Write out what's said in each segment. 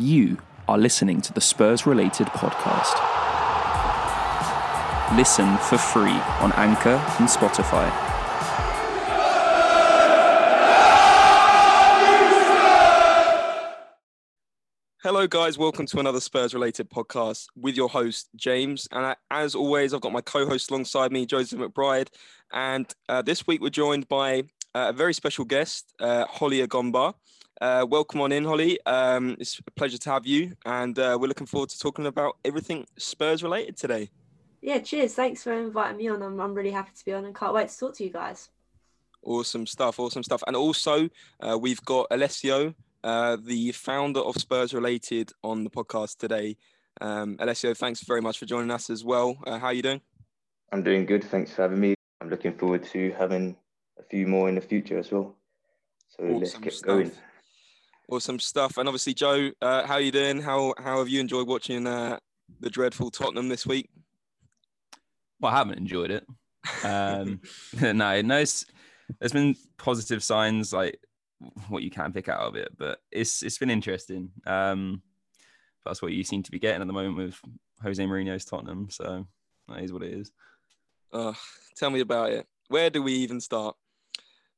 You are listening to the Spurs related podcast. Listen for free on Anchor and Spotify. Hello, guys. Welcome to another Spurs related podcast with your host, James. And as always, I've got my co host alongside me, Joseph McBride. And uh, this week, we're joined by uh, a very special guest, uh, Hollie Agombar. Uh, welcome on in, Hollie. Um, it's a pleasure to have you. And uh, we're looking forward to talking about everything Spurs related today. Yeah, cheers. Thanks for inviting me on. I'm, I'm really happy to be on and can't wait to talk to you guys. Awesome stuff. Awesome stuff. And also, we've got Alessio uh, the founder of Spurs Related on the podcast today. Um, Alessio, thanks very much for joining us as well. Uh, how are you doing? I'm doing good. Thanks for having me. I'm looking forward to having a few more in the future as well. So awesome let's get stuff. going. Awesome stuff. And obviously, Joe, uh, how are you doing? How how have you enjoyed watching uh, the dreadful Tottenham this week? Well, I haven't enjoyed it. Um, no, no. There's been positive signs like what you can pick out of it. But it's it's been interesting. Um, that's what you seem to be getting at the moment with Jose Mourinho's Tottenham. So that is what it is. Uh, tell me about it. Where do we even start?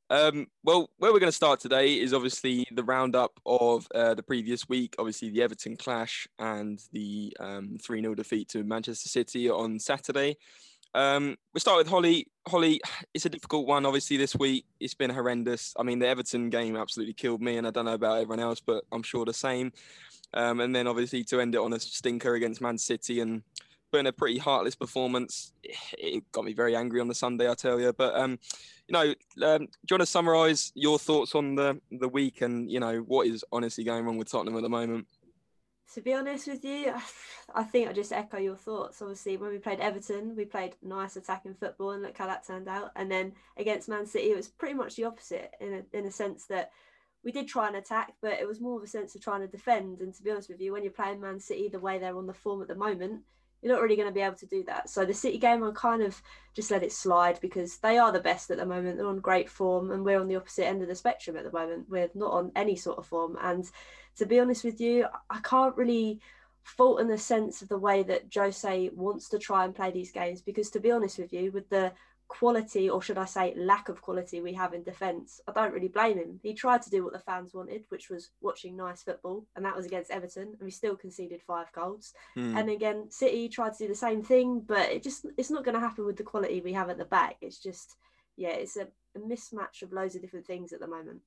Um, well, where we're going to start today is obviously the roundup of uh, the previous week. Obviously, the Everton clash and the um, 3 0 defeat to Manchester City on Saturday. Um, we start with Hollie. Hollie, it's a difficult one. Obviously, this week it's been horrendous. I mean, the Everton game absolutely killed me, and I don't know about everyone else, but I'm sure the same. Um, and then obviously to end it on a stinker against Man City and putting a pretty heartless performance, it got me very angry on the Sunday, I tell you. But um, you know, um, do you want to summarise your thoughts on the the week and you know what is honestly going wrong with Tottenham at the moment? to be honest with you, I think I just echo your thoughts. Obviously, when we played Everton, we played nice attacking football, and look how that turned out. And then against Man City, it was pretty much the opposite in a, in a sense that we did try and attack, but it was more of a sense of trying to defend. And to be honest with you, when you're playing Man City the way they're on the form at the moment, you're not really going to be able to do that. So the City game, I kind of just let it slide because they are the best at the moment. They're on great form, and we're on the opposite end of the spectrum at the moment. We're not on any sort of form, and to be honest with you, I can't really fault in the sense of the way that Jose wants to try and play these games because to be honest with you, with the quality or should I say lack of quality we have in defence, I don't really blame him. He tried to do what the fans wanted, which was watching nice football, and that was against Everton, and we still conceded five goals. Mm. And again, City tried to do the same thing, but it just it's not going to happen with the quality we have at the back. It's just yeah, it's a, a mismatch of loads of different things at the moment.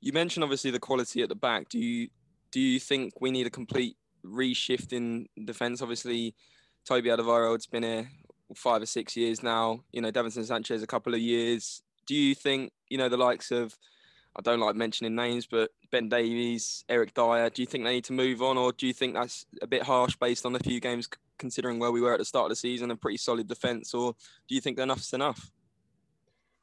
You mentioned obviously the quality at the back. Do you do you think we need a complete reshift in defence? Obviously, Toby Alderweireld's been here five or six years now. You know, Davinson Sanchez a couple of years. Do you think you know the likes of I don't like mentioning names, but Ben Davies, Eric Dier. Do you think they need to move on, or do you think that's a bit harsh based on a few games, considering where we were at the start of the season, a pretty solid defence, or do you think enough's enough?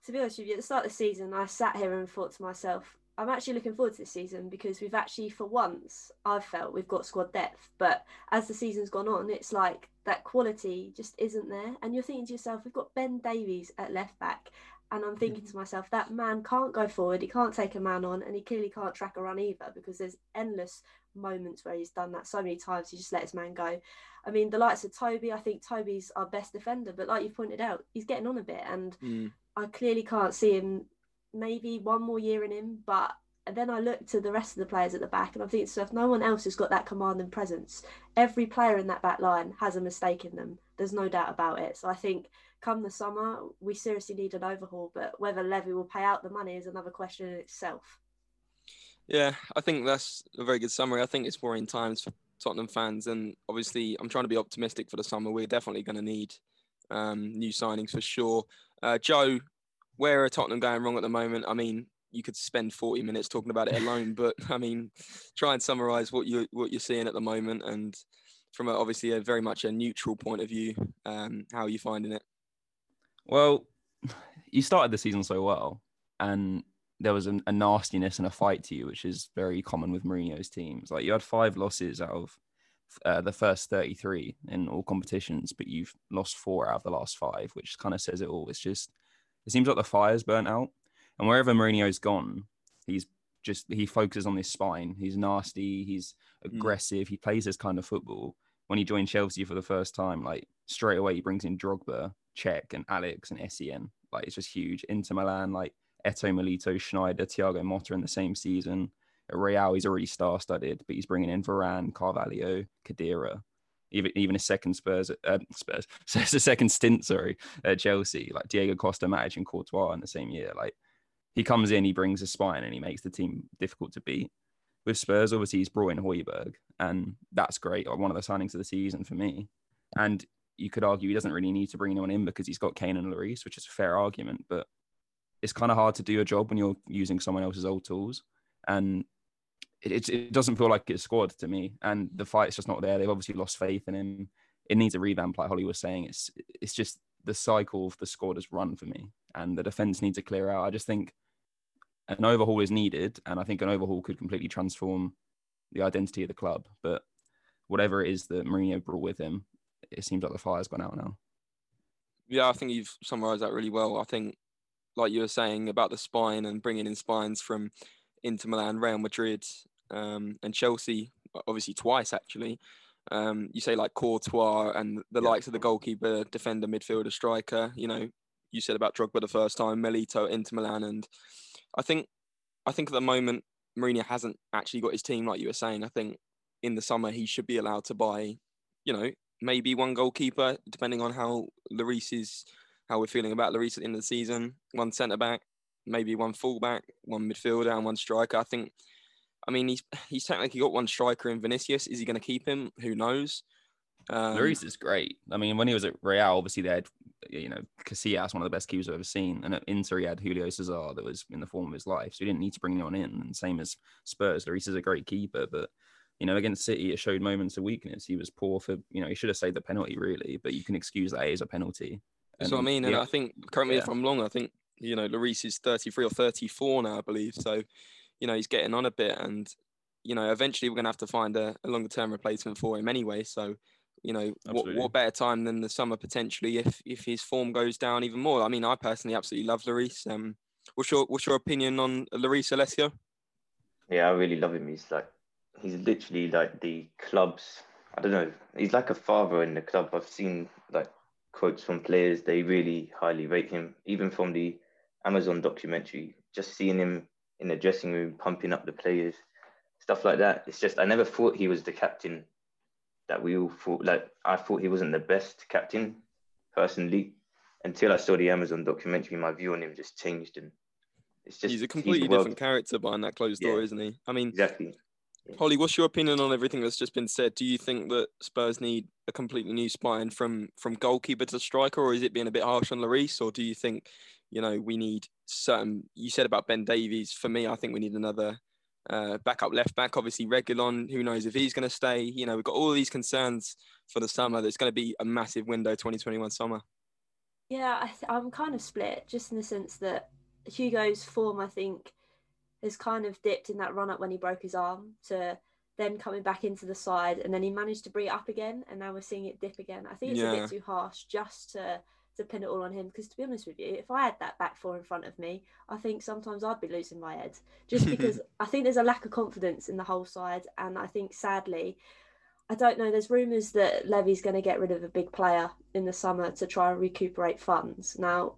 To be honest with you, at the start of the season, I sat here and thought to myself, I'm actually looking forward to this season because we've actually, for once, I've felt we've got squad depth. But as the season's gone on, it's like that quality just isn't there. And you're thinking to yourself, we've got Ben Davies at left back. And I'm thinking to myself, that man can't go forward. He can't take a man on, and he clearly can't track a run either because there's endless moments where he's done that so many times. He just let his man go. I mean, the likes of Toby, I think Toby's our best defender, but like you pointed out, he's getting on a bit, and mm. I clearly can't see him maybe one more year in him, but then I look to the rest of the players at the back and I'm thinking to myself, no one else has got that command and presence. Every player in that back line has a mistake in them. There's no doubt about it. So I think come the summer, we seriously need an overhaul, but whether Levy will pay out the money is another question in itself. Yeah, I think that's a very good summary. I think it's worrying times for Tottenham fans, and obviously, I'm trying to be optimistic for the summer. We're definitely going to need um, new signings for sure. Uh, Joe, where are Tottenham going wrong at the moment? I mean, you could spend 40 minutes talking about it alone, but I mean, try and summarize what you what you're seeing at the moment, and from a, obviously a very much a neutral point of view, um, how are you finding it? Well, you started the season so well, and there was a, a nastiness and a fight to you, which is very common with Mourinho's teams. Like you had five losses out of uh, the first 33 in all competitions, but you've lost four out of the last five, which kind of says it all. It's just it seems like the fire's burnt out, and wherever Mourinho's gone, he's just he focuses on his spine. He's nasty. He's hmm. aggressive. Mm. He plays this kind of football. When he joined Chelsea for the first time, like straight away he brings in Drogba, Cech, and Alex and Essien. Like it's just huge. Inter Milan, like Eto'o Milito, Sneijder, Thiago Motta in the same season. At Real, he's already star-studded, but he's bringing in Varane, Carvalho, Khedira even even a second Spurs uh, Spurs so it's a second stint sorry at Chelsea like Diego Costa Matic and Courtois in the same year like he comes in he brings a spine and he makes the team difficult to beat with Spurs obviously he's brought in Højbjerg and that's great one of the signings of the season for me and you could argue he doesn't really need to bring anyone in because he's got Kane and Lloris which is a fair argument but it's kind of hard to do a job when you're using someone else's old tools and it, it, doesn't feel like it's squad to me, and the fight's just not there. They've obviously lost faith in him. It needs a revamp, like Hollie was saying. It's it's just the cycle of the squad has run for me, and the defense needs to clear out. I just think an overhaul is needed, and I think an overhaul could completely transform the identity of the club. But whatever it is that Mourinho brought with him, it seems like the fire's gone out now. Yeah, I think you've summarised that really well. I think, like you were saying about the spine and bringing in spines from Inter Milan, Real Madrid, um, and Chelsea, obviously twice actually. Um, you say like Courtois and the yeah. likes of the goalkeeper, defender, midfielder, striker. You know, you said about Drogba the first time, Milito, Inter Milan, and I think, I think at the moment Mourinho hasn't actually got his team like you were saying. I think in the summer he should be allowed to buy, you know, maybe one goalkeeper depending on how Lloris is, how we're feeling about Lloris at the end of the season. One centre back, maybe one fullback, one midfielder, and one striker. I think I mean, he's he's technically got one striker in Vinicius. Is he going to keep him? Who knows? Um, Lloris is great. I mean, when he was at Real, obviously they had, you know, Casillas, one of the best keepers I've ever seen. And at Inter, he had Julio Cesar that was in the form of his life. So he didn't need to bring anyone in. And same as Spurs, Lloris is a great keeper. But, you know, against City, it showed moments of weakness. He was poor for, you know, he should have saved the penalty, really. But you can excuse that as a penalty. That's and, what I mean. And yeah, I think, currently, yeah. if I'm wrong, I think, you know, Lloris is 33 or 34 now, I believe. So, you know, he's getting on a bit. And you know, eventually we're going to have to find a, a longer term replacement for him anyway. So, you know, what, what better time than the summer potentially if if his form goes down even more? I mean, I personally absolutely love Lloris. Um, what's your what's your opinion on Lloris Alessio? Yeah, I really love him. He's like he's literally like the club's. I don't know. He's like a father in the club. I've seen like quotes from players. They really highly rate him. Even from the Amazon documentary, just seeing him in the dressing room pumping up the players stuff like that. It's just I never thought he was the captain that we all thought. Like I thought he wasn't the best captain personally until I saw the Amazon documentary. My view on him just changed, and it's just he's a completely he's different character behind that closed door, yeah, isn't he? I mean, exactly. Yeah. Hollie, what's your opinion on everything that's just been said? Do you think that Spurs need a completely new spine from from goalkeeper to striker, or is it being a bit harsh on Lloris, or do you think, you know, we need certain? You said about Ben Davies. For me, I think we need another uh, backup left back, obviously Reguilón. Who knows if he's going to stay? You know, we've got all these concerns for the summer. There's going to be a massive window, 2021 summer. Yeah, I I'm kind of split, just in the sense that Hugo's form, I think, has kind of dipped in that run up when he broke his arm to then coming back into the side, and then he managed to bring it up again, and now we're seeing it dip again. I think it's yeah. a bit too harsh just to to pin it all on him. Because to be honest with you, if I had that back four in front of me, I think sometimes I'd be losing my head just because I think there's a lack of confidence in the whole side, and I think sadly. I don't know. There's rumours that Levy's going to get rid of a big player in the summer to try and recuperate funds. Now,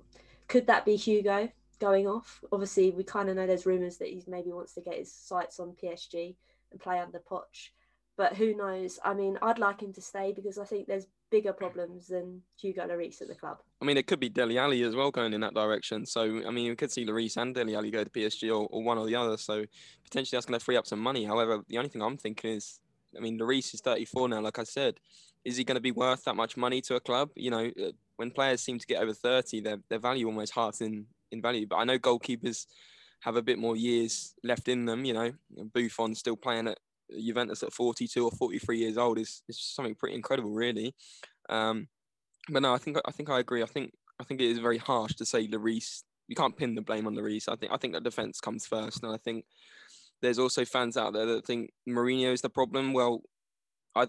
could that be Hugo going off? Obviously, we kind of know there's rumours that he maybe wants to get his sights on PSG and play under Poch. But who knows? I mean, I'd like him to stay because I think there's bigger problems than Hugo Lloris at the club. I mean, it could be Dele Alli as well going in that direction. So, I mean, we could see Lloris and Dele Alli go to PSG or, or one or the other. So, potentially that's going to free up some money. However, the only thing I'm thinking is, I mean, Lloris is 34 now, like I said. Is he going to be worth that much money to a club? You know, uh, when players seem to get over 30, their, their value almost halves in, in value. But I know goalkeepers have a bit more years left in them. You know, Buffon still playing at Juventus at 42 or 43 years old is, is something pretty incredible, really. Um, but no, I think I think I agree. I think I think it is very harsh to say Lloris. You can't pin the blame on Lloris. I think I think that defense comes first, and I think there's also fans out there that think Mourinho is the problem. Well, I,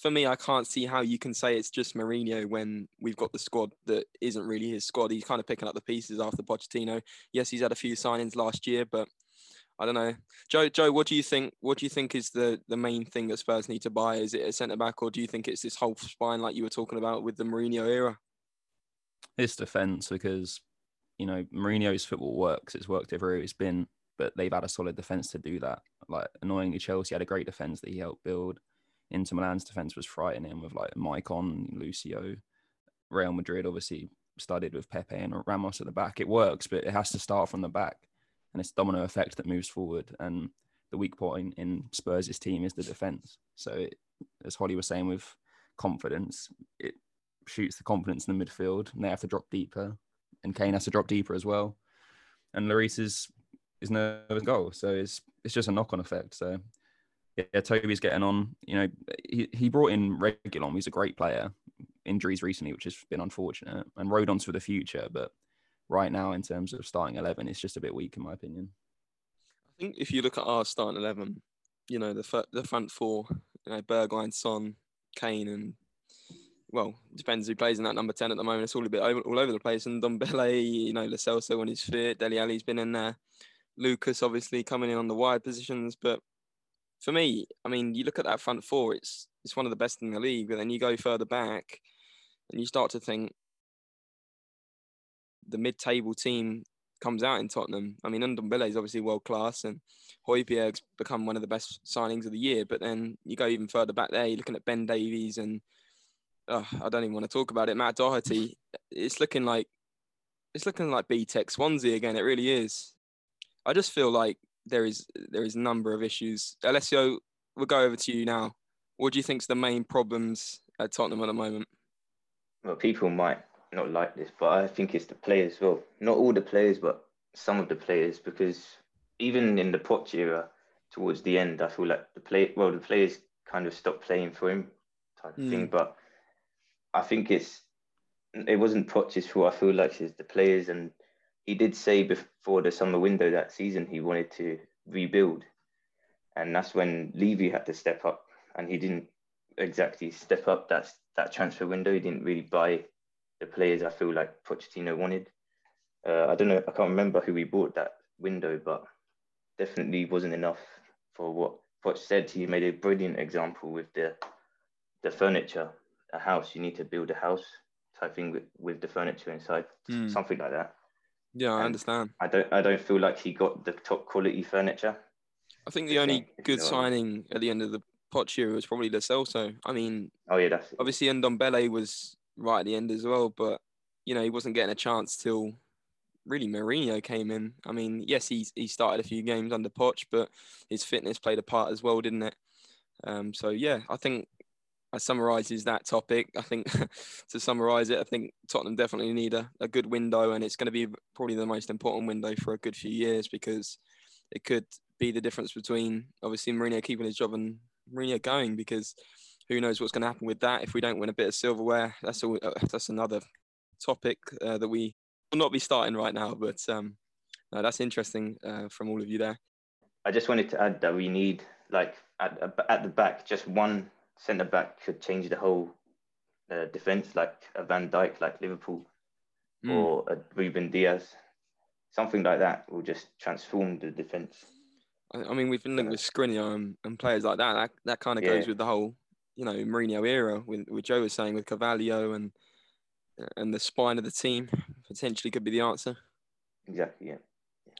for me, I can't see how you can say it's just Mourinho when we've got the squad that isn't really his squad. He's kind of picking up the pieces after Pochettino. Yes, he's had a few signings last year, but I don't know, Joe. Joe, what do you think? What do you think is the the main thing that Spurs need to buy? Is it a centre back, or do you think it's this whole spine like you were talking about with the Mourinho era? It's defence because you know Mourinho's football works. It's worked everywhere it's been, but they've had a solid defence to do that. Like annoyingly, Chelsea had a great defence that he helped build. Inter Milan's defence was frightening with like Maicon, Lucio, Real Madrid obviously studied with Pepe and Ramos at the back. It works, but it has to start from the back, and it's domino effect that moves forward. And the weak point in Spurs' team is the defence. So, it, as Hollie was saying, with confidence, it shoots the confidence in the midfield, and they have to drop deeper, and Kane has to drop deeper as well. And Lloris is is no goal, so it's it's just a knock on effect. So yeah, Toby's getting on. You know, he, he brought in Reguilón. He's a great player. Injuries recently, which has been unfortunate, and rode on to the future. But right now, in terms of starting eleven, it's just a bit weak, in my opinion. I think if you look at our starting eleven, you know the the front four, you know Bergwijn, Son, Kane, and well, depends who plays in that number ten at the moment. It's all a bit over, all over the place. And Ndombele, you know, Lo Celso when he's fit, Dele Alli's been in there. Lucas obviously coming in on the wide positions, but for me, I mean, you look at that front four, it's it's one of the best in the league. But then you go further back, and you start to think the mid-table team comes out in Tottenham. I mean, Ndombele is obviously world class, and Højbjerg's become one of the best signings of the year. But then you go even further back there, you're looking at Ben Davies, and oh, I don't even want to talk about it. Matt Doherty. It's looking like it's looking like B-Tech Swansea again. It really is. I just feel like there is there is a number of issues. Alessio, we'll go over to you now. What do you think is the main problems at Tottenham at the moment? Well, people might not like this, but I think it's the players. Well, not all the players, but some of the players, because even in the Poch era, towards the end, I feel like the play well, the players kind of stopped playing for him, type of mm. thing. But I think it's it wasn't Poch's fault. I feel like it's the players and he did say before the summer window that season he wanted to rebuild, and that's when Levy had to step up, and he didn't exactly step up that that transfer window. He didn't really buy the players I feel like Pochettino wanted. Uh, I don't know. I can't remember who we bought that window, but definitely wasn't enough for what Poch said. He made a brilliant example with the the furniture. A house, you need to build a house type thing with, with the furniture inside, mm. something like that. Yeah, I understand. I don't I don't feel like he got the top quality furniture. I think the only good signing at the end of the Poch year was probably Lo Celso. I mean, oh yeah, that's obviously Ndombele was right at the end as well, but you know he wasn't getting a chance till really Mourinho came in. I mean, yes, he he started a few games under Poch, but his fitness played a part as well, didn't it? Um, so yeah, I think that summarises that topic. I think to summarise it, I think Tottenham definitely need a, a good window, and it's going to be probably the most important window for a good few years because it could be the difference between obviously Mourinho keeping his job and Mourinho going because who knows what's going to happen with that if we don't win a bit of silverware. That's all. Uh, that's another topic uh, that we will not be starting right now, but um, no, that's interesting uh, from all of you there. I just wanted to add that we need like at at the back just one centre back could change the whole uh, defense, like a Van Dijk, like Liverpool, mm. or a Ruben Dias, something like that will just transform the defense. I mean, we've been linked with Skriniar and, and players like that. That that kind of yeah. goes with the whole, you know, Mourinho era. With, with Joe was saying with Carvalho and and the spine of the team potentially could be the answer. Exactly. Yeah.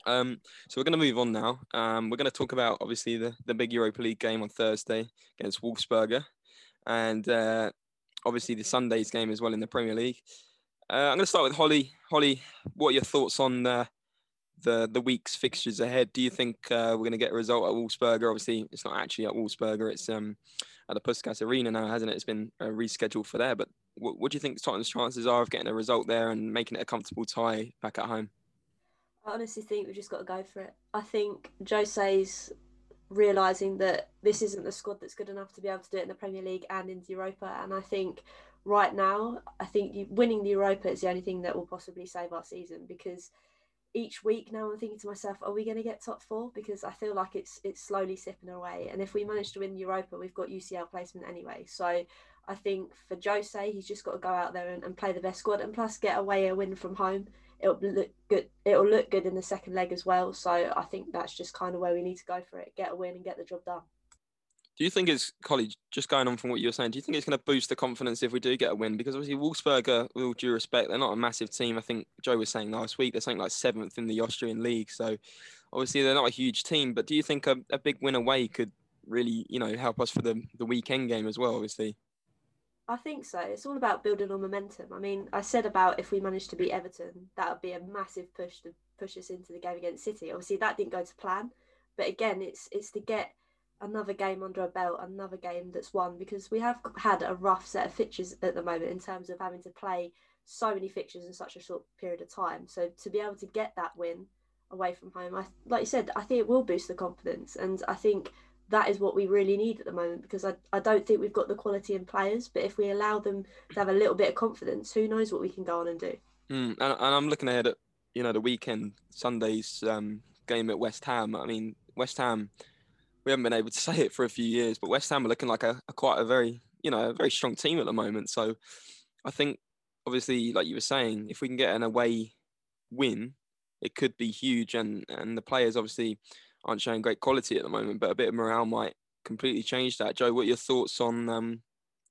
Um, so we're going to move on now. Um, we're going to talk about obviously the, the big Europa League game on Thursday against Wolfsberger, and uh, obviously the Sunday's game as well in the Premier League. Uh, I'm going to start with Hollie. Hollie, what are your thoughts on uh, the the week's fixtures ahead? Do you think uh, we're going to get a result at Wolfsberger? Obviously, it's not actually at Wolfsberger; it's um, at the Puskas Arena now, hasn't it? It's been uh, rescheduled for there. But what, what do you think Tottenham's chances are of getting a result there and making it a comfortable tie back at home? I honestly think we've just got to go for it. I think Jose's realizing that this isn't the squad that's good enough to be able to do it in the Premier League and in Europa. And I think right now, I think winning the Europa is the only thing that will possibly save our season because each week now I'm thinking to myself, are we going to get top four? Because I feel like it's it's slowly sipping away. And if we manage to win Europa, we've got UCL placement anyway. So I think for Jose, he's just got to go out there and, and play the best squad and plus get away a win from home it'll look good. It'll look good in the second leg as well. So I think that's just kind of where we need to go for it. Get a win and get the job done. Do you think it's college? Just going on from what you were saying, do you think it's going to boost the confidence if we do get a win? Because obviously Wolfsberger, with all due respect, they're not a massive team. I think Joe was saying last week they're something like seventh in the Austrian league. So obviously they're not a huge team. But do you think a, a big win away could really, you know, help us for the the weekend game as well? Obviously. I think so. It's all about building on momentum. I mean, I said about if we managed to beat Everton, that would be a massive push to push us into the game against City. Obviously, that didn't go to plan, but again, it's it's to get another game under a belt, another game that's won because we have had a rough set of fixtures at the moment in terms of having to play so many fixtures in such a short period of time. So to be able to get that win away from home, I like you said, I think it will boost the confidence, and I think that is what we really need at the moment because I, I don't think we've got the quality in players. But if we allow them to have a little bit of confidence, who knows what we can go on and do. Mm, and, and I'm looking ahead at you know the weekend Sunday's um, game at West Ham. I mean West Ham, we haven't been able to say it for a few years, but West Ham are looking like a, a quite a very you know a very strong team at the moment. So I think obviously like you were saying, if we can get an away win, it could be huge. And and the players obviously aren't showing great quality at the moment, but a bit of morale might completely change that. Joe, what are your thoughts on um,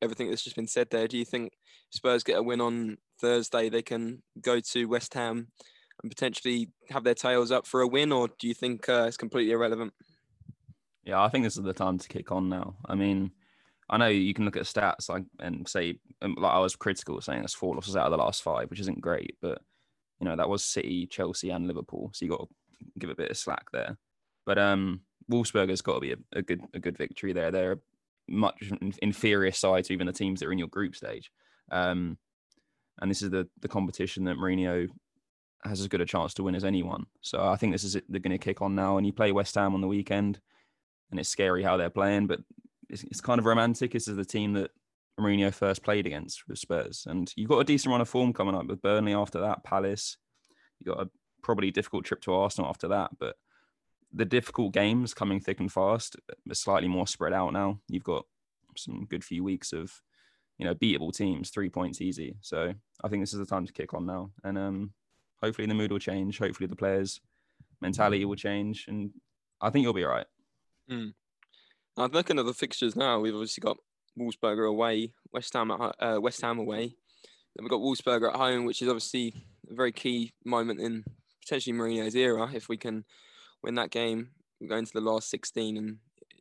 everything that's just been said there? Do you think Spurs get a win on Thursday, they can go to West Ham and potentially have their tails up for a win, or do you think uh, it's completely irrelevant? Yeah, I think this is the time to kick on now. I mean, I know you can look at stats like and say um, like I was critical saying that's four losses out of the last five, which isn't great, but you know that was City, Chelsea, and Liverpool, so you got to give a bit of slack there. But um, Wolfsberger's got to be a, a, good a good victory there. They're a much inferior side to even the teams that are in your group stage. Um, and this is the the competition that Mourinho has as good a chance to win as anyone. So I think this is it. They're going to kick on now, and you play West Ham on the weekend, and it's scary how they're playing, but it's, it's kind of romantic. This is the team that Mourinho first played against with Spurs, and you've got a decent run of form coming up with Burnley after that, Palace. you've got a probably difficult trip to Arsenal after that, but the difficult games coming thick and fast are slightly more spread out now. You've got some good few weeks of, you know, beatable teams, three points easy. So I think this is the time to kick on now. And um, hopefully the mood will change. Hopefully the players' mentality will change. And I think you'll be all right. Mm. I'm looking at the fixtures now. We've obviously got Wolfsberger away, West Ham at, uh, West Ham away. Then we've got Wolfsberger at home, which is obviously a very key moment in potentially Mourinho's era. If we can win that game, we go into the last 16, and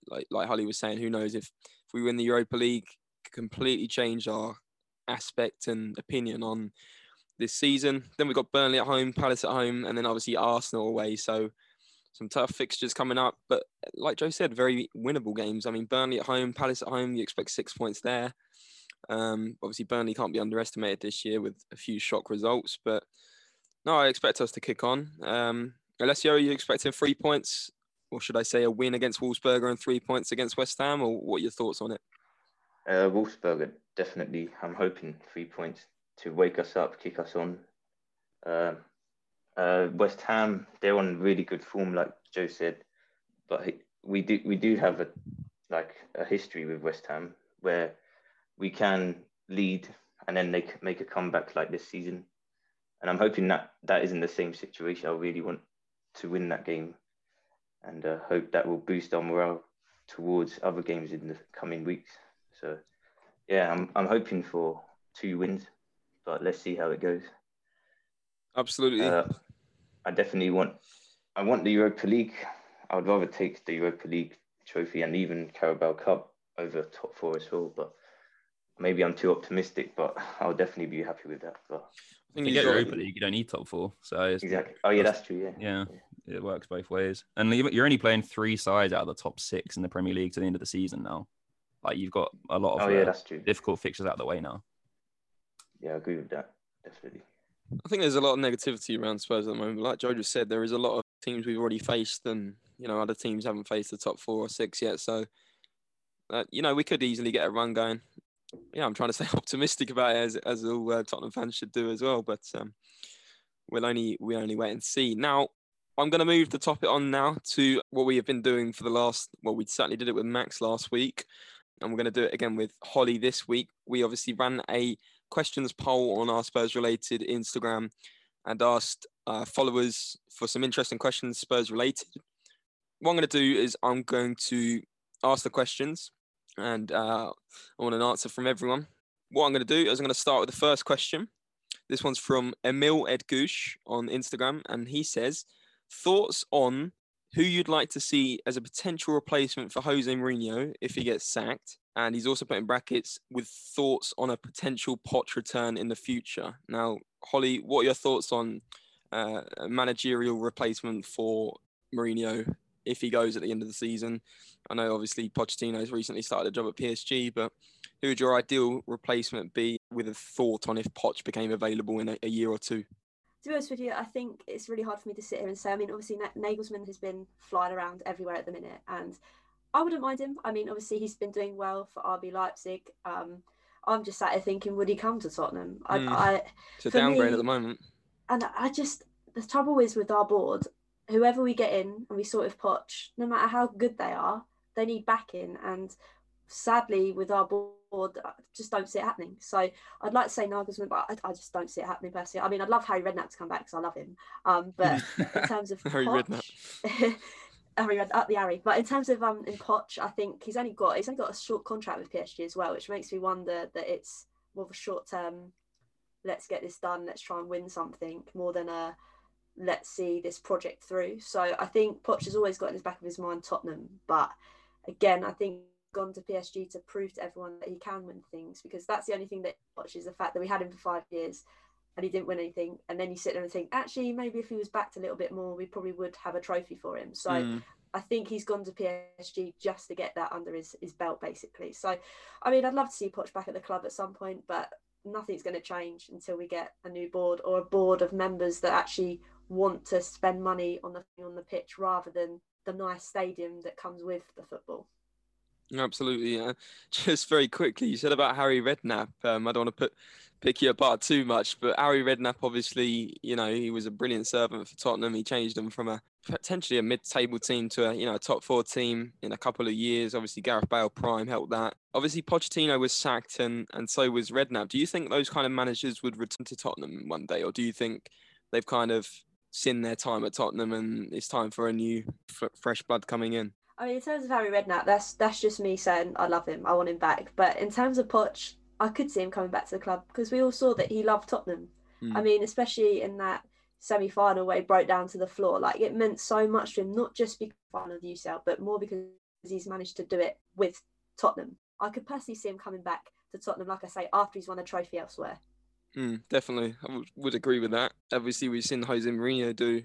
like like Hollie was saying, who knows if if we win the Europa League, completely change our aspect and opinion on this season. Then we've got Burnley at home, Palace at home, and then obviously Arsenal away. So some tough fixtures coming up, but like Joe said, very winnable games. I mean, Burnley at home, Palace at home, you expect six points there. Um, obviously, Burnley can't be underestimated this year with a few shock results, but no, I expect us to kick on. Um, Alessio, are you expecting three points, or should I say a win against Wolfsberger and three points against West Ham, or what are your thoughts on it? Uh, Wolfsberger, definitely. I'm hoping three points to wake us up, kick us on. Uh, uh, West Ham, they're on really good form, like Joe said, but we do we do have a like a history with West Ham where we can lead and then they make a comeback like this season. And I'm hoping that that isn't the same situation. I really want to win that game, and uh, hope that will boost our morale towards other games in the coming weeks. So, yeah, I'm I'm hoping for two wins, but let's see how it goes. Absolutely. Uh, I definitely want I want the Europa League. I would rather take the Europa League trophy and even Carabao Cup over top four as well. But maybe I'm too optimistic, but I'll definitely be happy with that. But I think you get Europa League, you don't need top four. So exactly. Oh yeah, that's true. Yeah. yeah. it works both ways. And you're only playing three sides out of the top six in the Premier League to the end of the season now. Like you've got a lot of oh, yeah, uh, that's true. difficult fixtures out of the way now. Yeah, I agree with that. Definitely. I think there's a lot of negativity around Spurs at the moment. Like Joe just said, there is a lot of teams we've already faced, and you know other teams haven't faced the top four or six yet. So, uh, you know, we could easily get a run going yeah, I'm trying to stay optimistic about it as as all uh, Tottenham fans should do as well. But um, we'll only we only wait and see. Now, I'm going to move the topic on now to what we have been doing for the last. Well, we certainly did it with Max last week, and we're going to do it again with Hollie this week. We obviously ran a questions poll on our Spurs related Instagram and asked uh, followers for some interesting questions Spurs related. What I'm going to do is I'm going to ask the questions and uh, I want an answer from everyone. What I'm going to do is I'm going to start with the first question. This one's from Emil Edgouche on Instagram, and he says, Thoughts on who you'd like to see as a potential replacement for Jose Mourinho if he gets sacked? And he's also put in brackets with thoughts on a potential Poch return in the future. Now, Hollie, what are your thoughts on uh, a managerial replacement for Mourinho if he goes at the end of the season? I know obviously Pochettino's recently started a job at PSG, but who would your ideal replacement be with a thought on if Poch became available in a, a year or two? To be honest with you, I think it's really hard for me to sit here and say. I mean, obviously Nagelsmann has been flying around everywhere at the minute, and I wouldn't mind him. I mean, obviously he's been doing well for RB Leipzig. Um, I'm just sat here thinking, would he come to Tottenham? I, Mm. I It's a downgrade me- at the moment. and I just the trouble is with our board, whoever we get in and we sort of Poch, no matter how good they are, they need backing, and sadly with our board, I just don't see it happening. So I'd like to say Nagelsmann, but I, I just don't see it happening personally. I mean, I'd love Harry Redknapp to come back because I love him, um, but in terms of Harry Redknapp. Harry Red, up the Harry. But in terms of um in Poch, I think he's only got he's only got a short contract with PSG as well, which makes me wonder that it's more of a short term. Let's get this done. Let's try and win something more than a let's see this project through. So I think Poch has always got in his back of his mind Tottenham, but again, I think gone to PSG to prove to everyone that he can win things because that's the only thing that is the fact that we had him for five years and he didn't win anything. And then you sit there and think, actually, maybe if he was backed a little bit more, we probably would have a trophy for him. So Mm. I think he's gone to PSG just to get that under his, his belt, basically. So, I mean, I'd love to see Poch back at the club at some point, but nothing's going to change until we get a new board or a board of members that actually want to spend money on the on the pitch rather than the nice stadium that comes with the football. Absolutely. Uh, just very quickly, you said about Harry Redknapp. Um, I don't want to put pick you apart too much, but Harry Redknapp, obviously, you know, he was a brilliant servant for Tottenham. He changed them from a potentially a mid-table team to a you know a top four team in a couple of years. Obviously, Gareth Bale prime helped that. Obviously, Pochettino was sacked, and and so was Redknapp. Do you think those kind of managers would return to Tottenham one day, or do you think they've kind of seen their time at Tottenham and it's time for a new f- fresh blood coming in? I mean, in terms of Harry Redknapp, that's that's just me saying I love him. I want him back. But in terms of Poch, I could see him coming back to the club because we all saw that he loved Tottenham. I Mm. mean, especially in that semi-final where he broke down to the floor, like it meant so much to him, not just because of the UCL, but more because he's managed to do it with Tottenham. I could personally see him coming back to Tottenham, like I say, after he's won a trophy elsewhere. Mm, definitely, I would, would agree with that. Obviously, we've seen Jose Mourinho do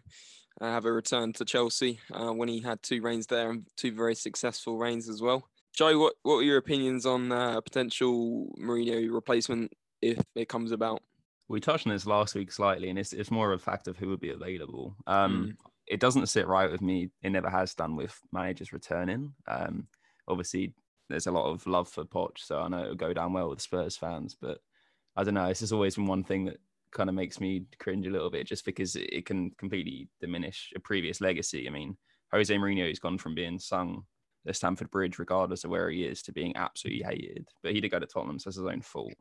have a return to Chelsea uh, when he had two reigns there and two very successful reigns as well. Joe, what what are your opinions on uh, a potential Mourinho replacement if it comes about? We touched on this last week slightly, and it's it's more of a fact of who would be available. Um, It doesn't sit right with me. It never has done with managers returning. Um, obviously, there's a lot of love for Poch, so I know it'll go down well with Spurs fans. But I don't know. It's just always been one thing that kind of makes me cringe a little bit, just because it, can completely diminish a previous legacy. I mean, Jose Mourinho has gone from being sung at Stamford Bridge, regardless of where he is, to being absolutely hated. But he did go to Tottenham, so it's his own fault.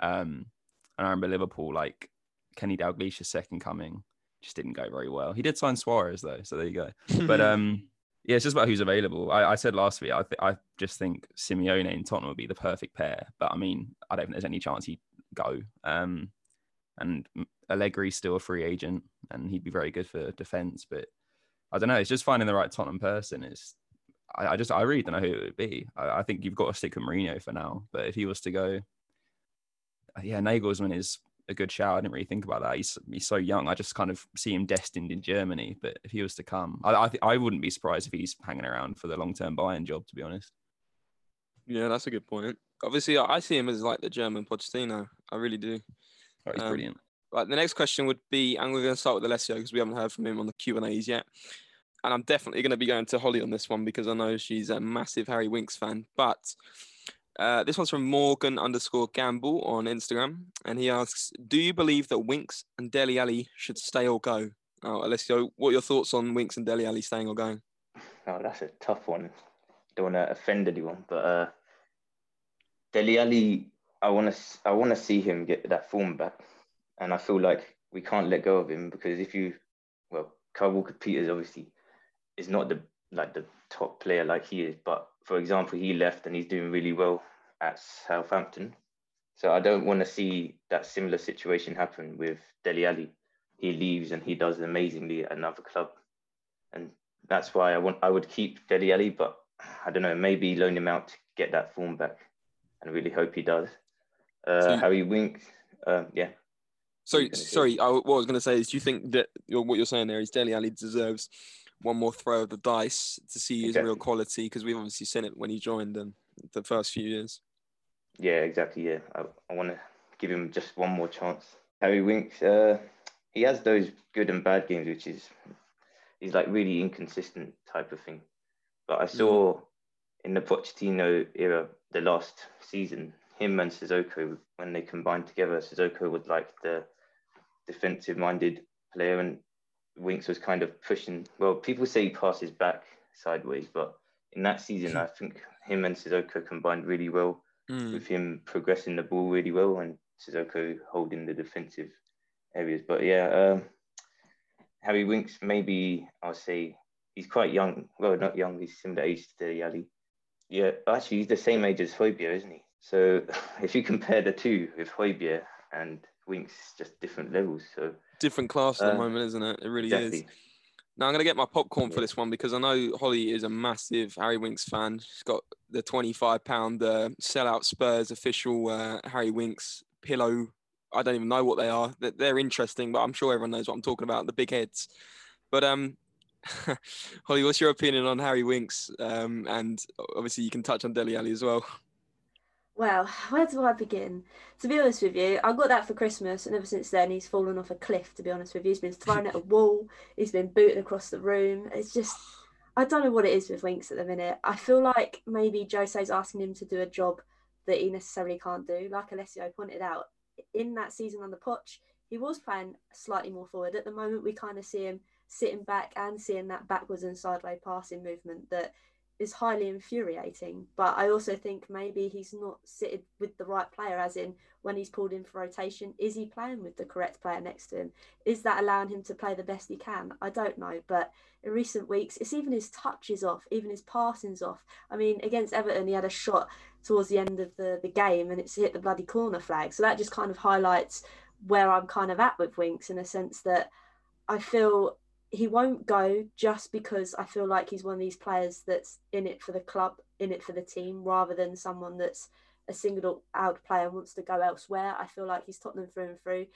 Um, and I remember Liverpool, like Kenny Dalglish's second coming, just didn't go very well. He did sign Suarez though, so there you go. But um, yeah, it's just about who's available. I, I said last week, I th- I just think Simeone and Tottenham would be the perfect pair. But I mean, I don't think there's any chance he'd go. Um, and Allegri's still a free agent, and he'd be very good for defense. But I don't know. It's just finding the right Tottenham person. Is I, I just I really don't know who it would be. I, I think you've got to stick with Mourinho for now. But if he was to go, uh, yeah, Nagelsmann is a good shout. I didn't really think about that. He's he's so young. I just kind of see him destined in Germany. But if he was to come, I I, th- I wouldn't be surprised if he's hanging around for the long term Bayern job. To be honest. yeah, that's a good point. Obviously, I I see him as like the German Pochettino. I really do. Oh, he's Um, brilliant. Right, the next question would be, and we're going to start with Alessio because we haven't heard from him on the Q and A's yet. And I'm definitely going to be going to Hollie on this one because I know she's a massive Harry Winks fan. But uh, this one's from Morgan underscore Gamble on Instagram, and he asks, "Do you believe that Winks and Dele Alli should stay or go?" Oh, Alessio, what are your thoughts on Winks and Dele Alli staying or going? Oh, that's a tough one. Don't want to offend anyone, but uh, Dele Alli, I want to I want to see him get that form back, and I feel like we can't let go of him because if you, well, Kyle Walker Peters obviously is not the like the top player like he is, but for example, he left and he's doing really well at Southampton. So I don't want to see that similar situation happen with Dele Alli. He leaves and he does amazingly at another club, and that's why I want I would keep Dele Alli, but I don't know, maybe loan him out to get that form back, and really hope he does. Uh, So- Harry Wink. uh, yeah, So you gonna say? sorry, I, what I was going to say is, do you think that you're, what you're saying there is Dele Alli deserves one more throw of the dice to see his real quality? Because we've obviously seen it when he joined them the first few years. Yeah, exactly. Yeah, I, I want to give him just one more chance. Harry Winks, uh, he has those good and bad games, which is he's like really inconsistent type of thing. But I saw in the Pochettino era, the last season, him and Sissoko when they combined together, Sissoko was like the defensive-minded player, and Winks was kind of pushing. Well, people say he passes back sideways, but in that season, I think him and Sissoko combined really well Mm. with him progressing the ball really well and Sissoko holding the defensive areas. But yeah, um, Harry Winks, maybe I'll say he's quite young. Well, not young, he's similar age to Yali. Yeah, actually, he's the same age as Højbjerg, isn't he? So if you compare the two with Højbjerg and Winks, just different levels. So Different class at the Uh, moment, isn't it? It really is. Now I'm going to get my popcorn for this one because I know Hollie is a massive Harry Winks fan. She's got the 25 pound uh, sellout Spurs official uh, Harry Winks pillow. I don't even know what they are. They're, they're interesting, but I'm sure everyone knows what I'm talking about. The big heads. But um, Hollie, what's your opinion on Harry Winks? Um, and obviously you can touch on Dele Alli as well. Well, where do I begin? To be honest with you, I got that for Christmas, and ever since then, he's fallen off a cliff. To be honest with you, he's been thrown at a wall, he's been booted across the room. It's just, I don't know what it is with Winks at the minute. I feel like maybe Jose's asking him to do a job that he necessarily can't do. Like Alessio pointed out, in that season on the Poch, he was playing slightly more forward. At the moment, we kind of see him sitting back and seeing that backwards and sideways passing movement that is highly infuriating. But I also think maybe he's not sitting with the right player, as in when he's pulled in for rotation, is he playing with the correct player next to him? Is that allowing him to play the best he can? I don't know. But in recent weeks, it's even his touches off, even his passing's off. I mean, against Everton, he had a shot towards the end of the, the game and it's hit the bloody corner flag. So that just kind of highlights where I'm kind of at with Winks in a sense that I feel he won't go just because I feel like he's one of these players that's in it for the club, in it for the team, rather than someone that's a single out player wants to go elsewhere. I feel like he's Tottenham through and through.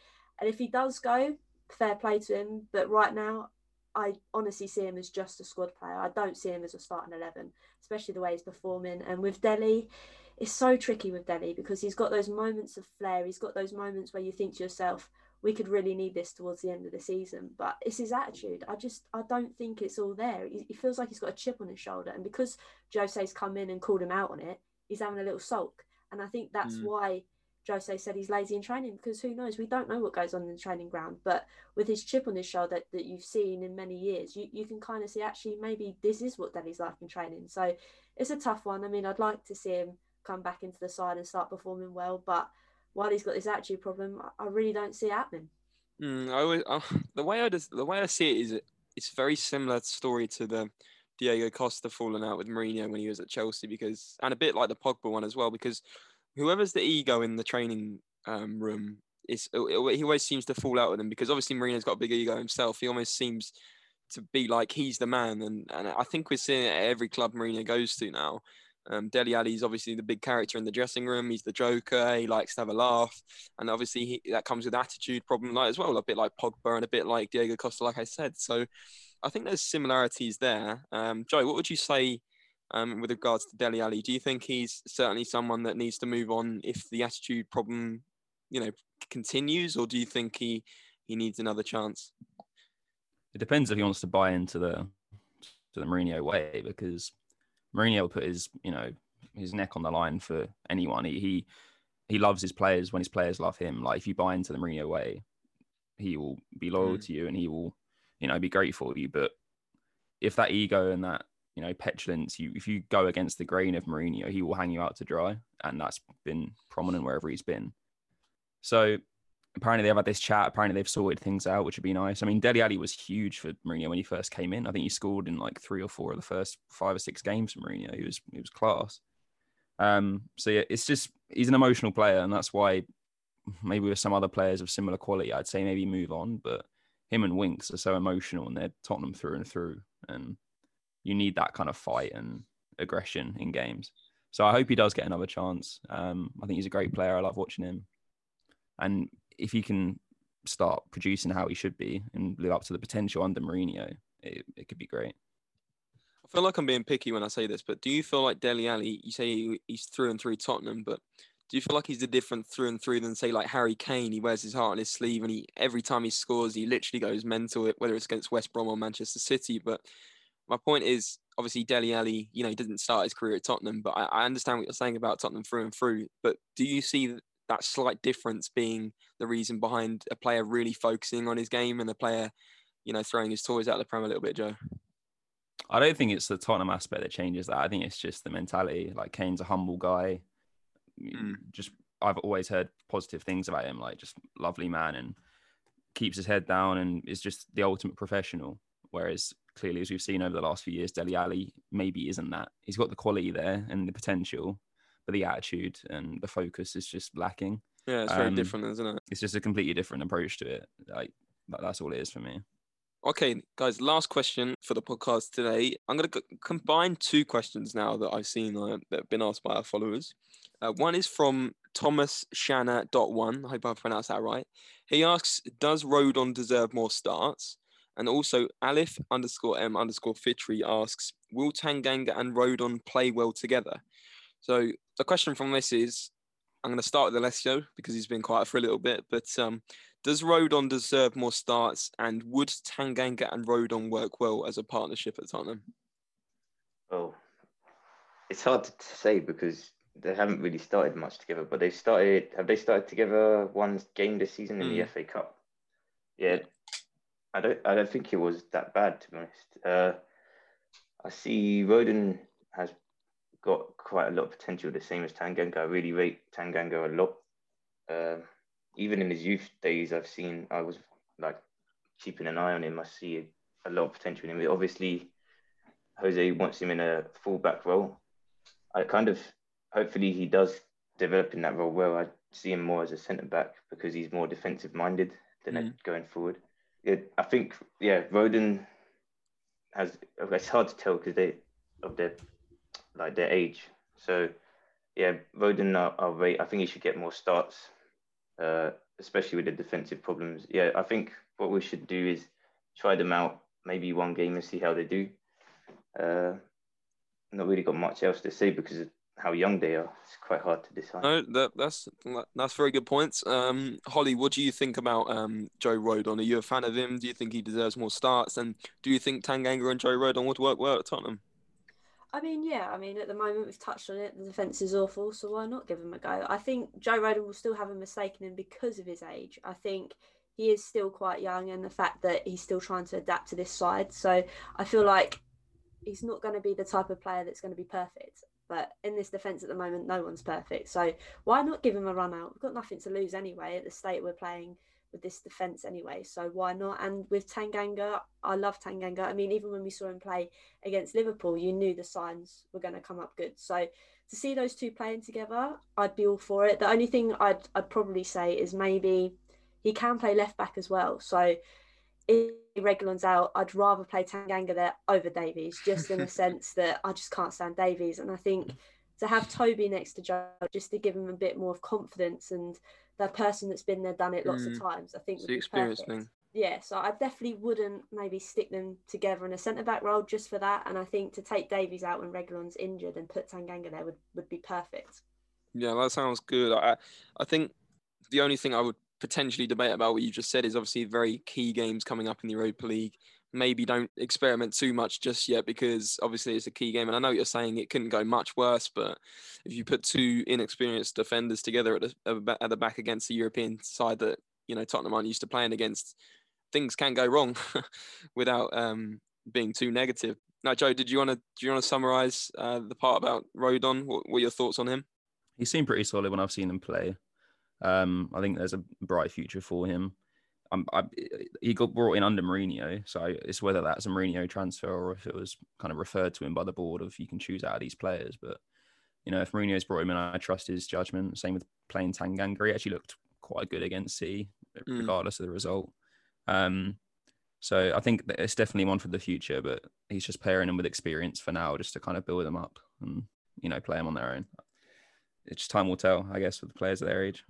And if he does go, fair play to him. But right now, I honestly see him as just a squad player. I don't see him as a starting 11, especially the way he's performing. And with Dele, it's so tricky with Dele because he's got those moments of flair. He's got those moments where you think to yourself, we could really need this towards the end of the season. But it's his attitude. I just I don't think it's all there. He, he feels like he's got a chip on his shoulder, and because Jose's come in and called him out on it, he's having a little sulk. And I think that's Mm. why Jose said he's lazy in training because who knows? We don't know what goes on in the training ground. But with his chip on his shoulder that you've seen in many years, you, you can kind of see actually maybe this is what Danny's like in training. So it's a tough one. I mean, I'd like to see him come back into the side and start performing well, but while he's got this attitude problem, I- really don't see it happening. Mm, I always, uh, the way I just, the way I see it is it's very similar story to the Diego Costa falling out with Mourinho when he was at Chelsea because and a bit like the Pogba one as well because whoever's the ego in the training um, room is it- it- he always seems to fall out with him because obviously Mourinho's got a big ego himself. He almost seems to be like he's the man and and I think we're seeing it at every club Mourinho goes to now. Um, Dele is obviously the big character in the dressing room. He's the joker. He likes to have a laugh and obviously he, that comes with attitude problem like as well, a bit like Pogba and a bit like Diego Costa, like I said. So I think there's similarities there. Um, Joe, what would you say um, with regards to Dele Alli? Do you think he's certainly someone that needs to move on if the attitude problem, you know, continues, or do you think he he needs another chance? It depends if he wants to buy into the to the Mourinho way because Mourinho will put his you know his neck on the line for anyone. He he, he loves his players when his players love him. Like if you buy into the Mourinho way, he will be loyal Mm. to you and he will you know be grateful of you. But if that ego and that you know petulance, you if you go against the grain of Mourinho, he will hang you out to dry, and that's been prominent wherever he's been. So apparently they've had this chat. Apparently they've sorted things out, which would be nice. I mean, Dele Alli was huge for Mourinho when he first came in. I think he scored in like three or four of the first five or six games for Mourinho. He was he was class. Um, so yeah, it's just he's an emotional player, and that's why maybe with some other players of similar quality, I'd say maybe move on. But him and Winks are so emotional, and they're Tottenham through and through, and you need that kind of fight and aggression in games. So I hope he does get another chance. Um, I think he's a great player. I love watching him, and if he can start producing how he should be and live up to the potential under Mourinho, it, it could be great. I feel like I'm being picky when I say this, but do you feel like Dele Alli? You say he's through and through Tottenham, but do you feel like he's a different through and through than say like Harry Kane? He wears his heart on his sleeve, and he every time he scores, he literally goes mental. Whether it's against West Brom or Manchester City, but my point is obviously Dele Alli. You know, he didn't start his career at Tottenham, but I, I understand what you're saying about Tottenham through and through. But do you see that slight difference being the reason behind a player really focusing on his game and a player, you know, throwing his toys out of the prem a little bit, Joe? I don't think it's the Tottenham aspect that changes that. I think it's just the mentality. Like Kane's a humble guy. Mm. Just I've always heard positive things about him, like just lovely man and keeps his head down and is just the ultimate professional. Whereas clearly, as we've seen over the last few years, Dele Alli maybe isn't that. He's got the quality there and the potential, but the attitude and the focus is just lacking. Yeah, it's very um, different, isn't it? It's just a completely different approach to it. Like that's all it is for me. Okay, guys, last question for the podcast today. I'm going to c- combine two questions now that I've seen uh, that have been asked by our followers. Uh, one is from Thomas Shanna dot one. I hope I pronounced that right. He asks, Does Rodon deserve more starts? And also, Alif underscore M underscore Fitri asks, Will Tanganga and Rodon play well together? So the question from this is, I'm going to start with Alessio because he's been quiet for a little bit, but um, does Rodon deserve more starts, and would Tanganga and Rodon work well as a partnership at Tottenham? Well, it's hard to say because they haven't really started much together. But they've started. Have they started together one game this season in mm. the hmm. FA Cup? Yeah, I don't. I don't think it was that bad to be honest. Uh, I see Rodon has got quite a lot of potential, the same as Tanganga. I really rate Tanganga a lot. Uh, even in his youth days, I've seen I was like keeping an eye on him. I see a lot of potential in him. Obviously, Jose wants him in a fullback role. I kind of hopefully he does develop in that role well. I see him more as a centre back because he's more defensive minded than mm. going forward. It, I think yeah, Rodon has. It's hard to tell because they of their like their age. So yeah, Rodon, I'll, I'll rate. I think he should get more starts uh, especially with the defensive problems. Yeah, I think what we should do is try them out, maybe one game and see how they do. Uh, not really got much else to say because of how young they are. It's quite hard to decide. No, that, that's that's very good points. Um, Hollie, what do you think about um, Joe Rodon? Are you a fan of him? Do you think he deserves more starts? And do you think Tanganga and Joe Rodon would work well at Tottenham? I mean, yeah. I mean, at the moment we've touched on it. The defense is awful, so why not give him a go? I think Joe Rodon will still have a mistake in him because of his age. I think he is still quite young, and the fact that he's still trying to adapt to this side. So I feel like he's not going to be the type of player that's going to be perfect. But in this defense at the moment, no one's perfect. So why not give him a run out? We've got nothing to lose anyway at the state we're playing with this defense anyway. So why not? And with Tanganga, I love Tanganga. I mean, even when we saw him play against Liverpool, you knew the signs were going to come up good. So to see those two playing together, I'd be all for it. The only thing I'd I'd probably say is maybe he can play left back as well. So if Reguilón's out, I'd rather play Tanganga there over Davies, just in the sense that I just can't stand Davies. And I think to have Toby next to Joe, just to give him a bit more of confidence and the person that's been there, done it lots mm. of times. I think it's the experience thing. Yeah, so I definitely wouldn't maybe stick them together in a centre back role just for that. And I think to take Davies out when Reguilón's injured and put Tanganga there would, would be perfect. Yeah, that sounds good. I I think the only thing I would potentially debate about what you just said is obviously very key games coming up in the Europa League maybe don't experiment too much just yet because obviously it's a key game. And I know you're saying it couldn't go much worse, but if you put two inexperienced defenders together at the, at the back against the European side that you know Tottenham aren't used to playing against, things can go wrong without um, being too negative. Now, Joe, did you want to do you want to summarise uh, the part about Rodon? What were your thoughts on him? He seemed pretty solid when I've seen him play. Um, I think there's a bright future for him. Um, I, he got brought in under Mourinho, so it's whether that's a Mourinho transfer or if it was kind of referred to him by the board of you can choose out of these players. But you know, if Mourinho's brought him in, I trust his judgment. Same with playing Tanganga. He actually looked quite good against City, Mm. regardless of the result. Um, so I think that it's definitely one for the future, but he's just pairing them with experience for now, just to kind of build them up and you know play them on their own. It's just time will tell, I guess, with the players of their age.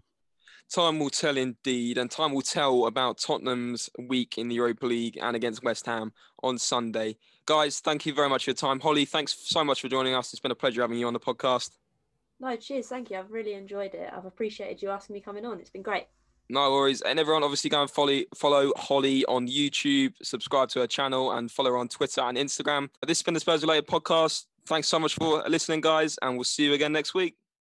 Time will tell indeed, and time will tell about Tottenham's week in the Europa League and against West Ham on Sunday. Guys, thank you very much for your time. Hollie, thanks so much for joining us. It's been a pleasure having you on the podcast. No, cheers, thank you. I've really enjoyed it. I've appreciated you asking me coming on. It's been great. No worries. And everyone, obviously, go and follow, follow Hollie on YouTube, subscribe to her channel, and follow her on Twitter and Instagram. This has been the Spurs Related podcast. Thanks so much for listening, guys, and we'll see you again next week.